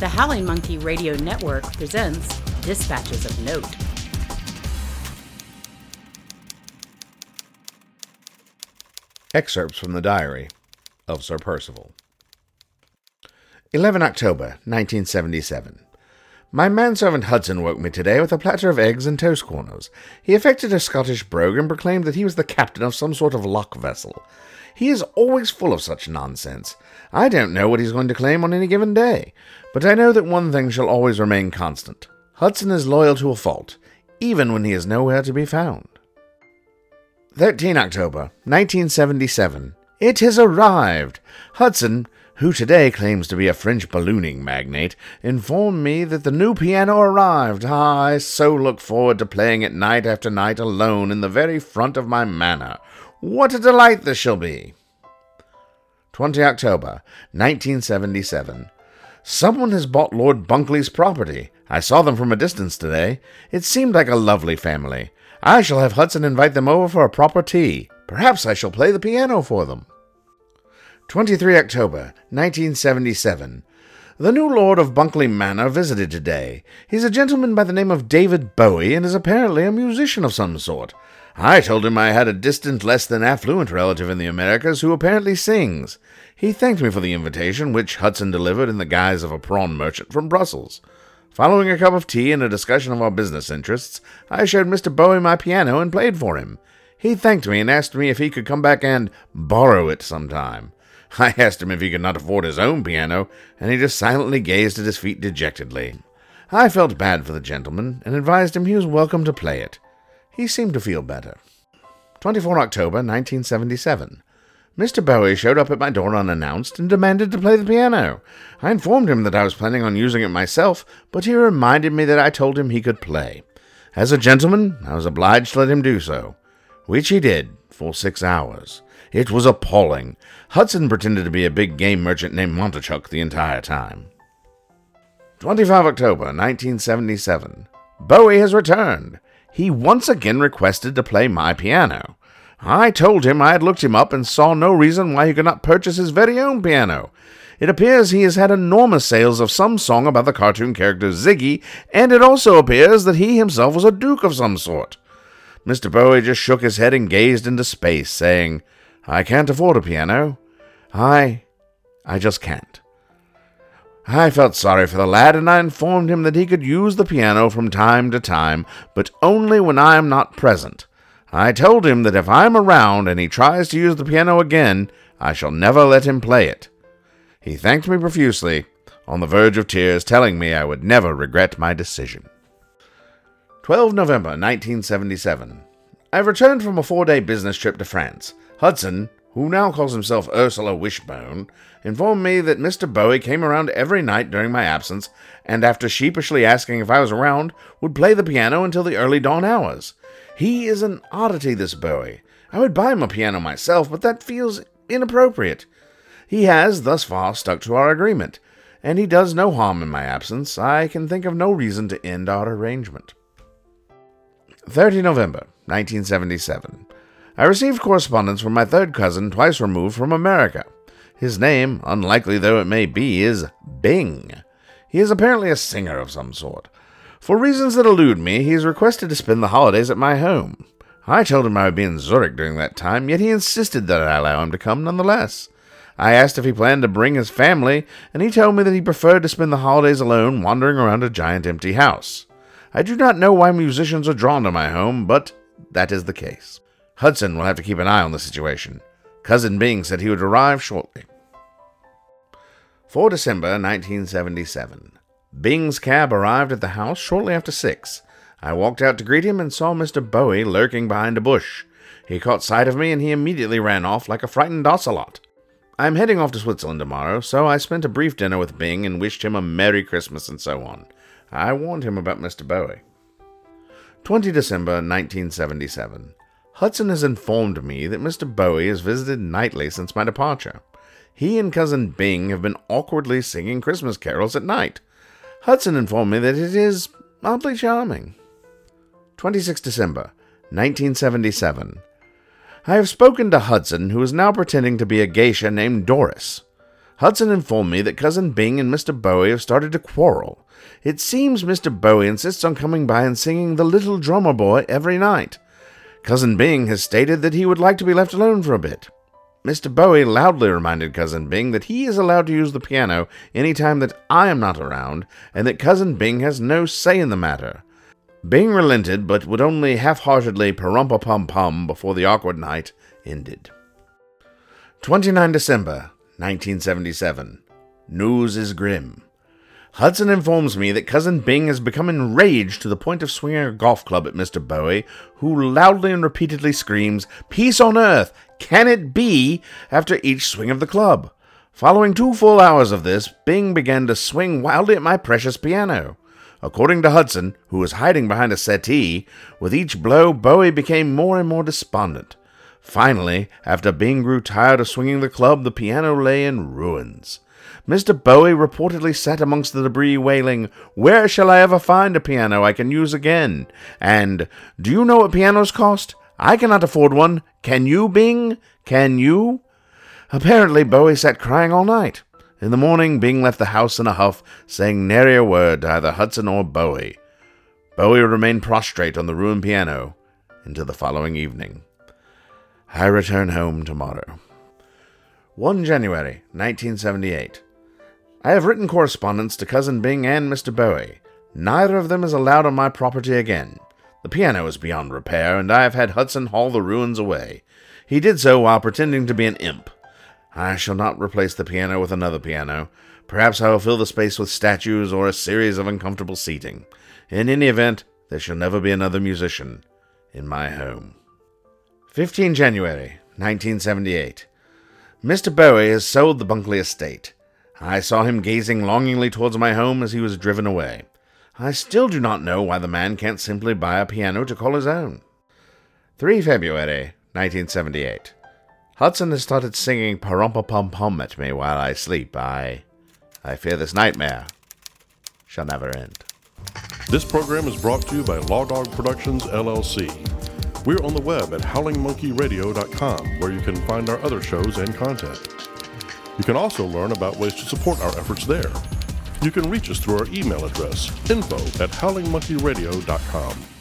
The Howling Monkey Radio Network presents Dispatches of Note. Excerpts from the Diary of Sir Percival. 11 October, 1977. My manservant Hudson woke me today with a platter of eggs and toast corners. He affected a Scottish brogue and proclaimed that he was the captain of some sort of lock vessel. He is always full of such nonsense. I don't know what he's going to claim on any given day, but I know that one thing shall always remain constant. Hudson is loyal to a fault, even when he is nowhere to be found. 13 October, 1977. It has arrived! Hudson, who today claims to be a French ballooning magnate, informed me that the new piano arrived. Ah, I so look forward to playing it night after night alone in the very front of my manor. What a delight this shall be! 20 October, 1977. Someone has bought Lord Bunkley's property. I saw them from a distance today. It seemed like a lovely family. I shall have Hudson invite them over for a proper tea. Perhaps I shall play the piano for them. 23 October, 1977. The new Lord of Bunkley Manor visited today. He's a gentleman by the name of David Bowie and is apparently a musician of some sort. I told him I had a distant, less than affluent relative in the Americas who apparently sings. He thanked me for the invitation, which Hudson delivered in the guise of a prawn merchant from Brussels. Following a cup of tea and a discussion of our business interests, I showed Mr. Bowie my piano and played for him. He thanked me and asked me if he could come back and borrow it sometime. I asked him if he could not afford his own piano, and he just silently gazed at his feet dejectedly. I felt bad for the gentleman, and advised him he was welcome to play it. He seemed to feel better. 24 October, 1977. Mr. Bowie showed up at my door unannounced and demanded to play the piano. I informed him that I was planning on using it myself, but he reminded me that I told him he could play. As a gentleman, I was obliged to let him do so, which he did for six hours. It was appalling. Hudson pretended to be a big game merchant named Montachuck the entire time. 25 October 1977. Bowie has returned. He once again requested to play my piano. I told him I had looked him up and saw no reason why he could not purchase his very own piano. It appears he has had enormous sales of some song about the cartoon character Ziggy, and it also appears that he himself was a duke of some sort. Mr. Bowie just shook his head and gazed into space, saying, I can't afford a piano. I. I just can't. I felt sorry for the lad, and I informed him that he could use the piano from time to time, but only when I am not present. I told him that if I am around and he tries to use the piano again, I shall never let him play it. He thanked me profusely, on the verge of tears, telling me I would never regret my decision. 12 November 1977. I've returned from a four day business trip to France. Hudson, who now calls himself Ursula Wishbone, informed me that Mr. Bowie came around every night during my absence, and after sheepishly asking if I was around, would play the piano until the early dawn hours. He is an oddity, this Bowie. I would buy him a piano myself, but that feels inappropriate. He has, thus far, stuck to our agreement, and he does no harm in my absence. I can think of no reason to end our arrangement. 30 November, 1977. I received correspondence from my third cousin, twice removed from America. His name, unlikely though it may be, is Bing. He is apparently a singer of some sort. For reasons that elude me, he is requested to spend the holidays at my home. I told him I would be in Zurich during that time, yet he insisted that I allow him to come nonetheless. I asked if he planned to bring his family, and he told me that he preferred to spend the holidays alone wandering around a giant empty house. I do not know why musicians are drawn to my home, but that is the case. Hudson will have to keep an eye on the situation. Cousin Bing said he would arrive shortly. 4 December 1977. Bing's cab arrived at the house shortly after 6. I walked out to greet him and saw Mr. Bowie lurking behind a bush. He caught sight of me and he immediately ran off like a frightened ocelot. I'm heading off to Switzerland tomorrow, so I spent a brief dinner with Bing and wished him a Merry Christmas and so on. I warned him about Mr. Bowie. 20 December 1977. Hudson has informed me that Mr. Bowie has visited nightly since my departure. He and Cousin Bing have been awkwardly singing Christmas carols at night. Hudson informed me that it is oddly charming. 26 December, 1977. I have spoken to Hudson, who is now pretending to be a geisha named Doris. Hudson informed me that Cousin Bing and Mr. Bowie have started to quarrel. It seems Mr. Bowie insists on coming by and singing The Little Drummer Boy every night. Cousin Bing has stated that he would like to be left alone for a bit. Mr. Bowie loudly reminded Cousin Bing that he is allowed to use the piano any time that I am not around, and that Cousin Bing has no say in the matter. Bing relented, but would only half heartedly parumpa pum pum before the awkward night ended. 29 December 1977. News is grim. Hudson informs me that Cousin Bing has become enraged to the point of swinging a golf club at Mr. Bowie, who loudly and repeatedly screams, Peace on earth! Can it be? after each swing of the club. Following two full hours of this, Bing began to swing wildly at my precious piano. According to Hudson, who was hiding behind a settee, with each blow Bowie became more and more despondent. Finally, after Bing grew tired of swinging the club, the piano lay in ruins. Mr. Bowie reportedly sat amongst the debris wailing, Where shall I ever find a piano I can use again? And, Do you know what pianos cost? I cannot afford one. Can you, Bing? Can you? Apparently, Bowie sat crying all night. In the morning, Bing left the house in a huff, saying nary a word to either Hudson or Bowie. Bowie remained prostrate on the ruined piano until the following evening. I return home tomorrow. 1 January 1978. I have written correspondence to Cousin Bing and Mr. Bowie. Neither of them is allowed on my property again. The piano is beyond repair, and I have had Hudson haul the ruins away. He did so while pretending to be an imp. I shall not replace the piano with another piano. Perhaps I will fill the space with statues or a series of uncomfortable seating. In any event, there shall never be another musician in my home. 15 January 1978. Mr. Bowie has sold the Bunkley estate. I saw him gazing longingly towards my home as he was driven away. I still do not know why the man can't simply buy a piano to call his own. 3 February 1978. Hudson has started singing Parumpa Pum Pum at me while I sleep. I. I fear this nightmare shall never end. This program is brought to you by Law Productions, LLC. We're on the web at howlingmonkeyradio.com, where you can find our other shows and content. You can also learn about ways to support our efforts there. You can reach us through our email address, info at howlingmonkeyradio.com.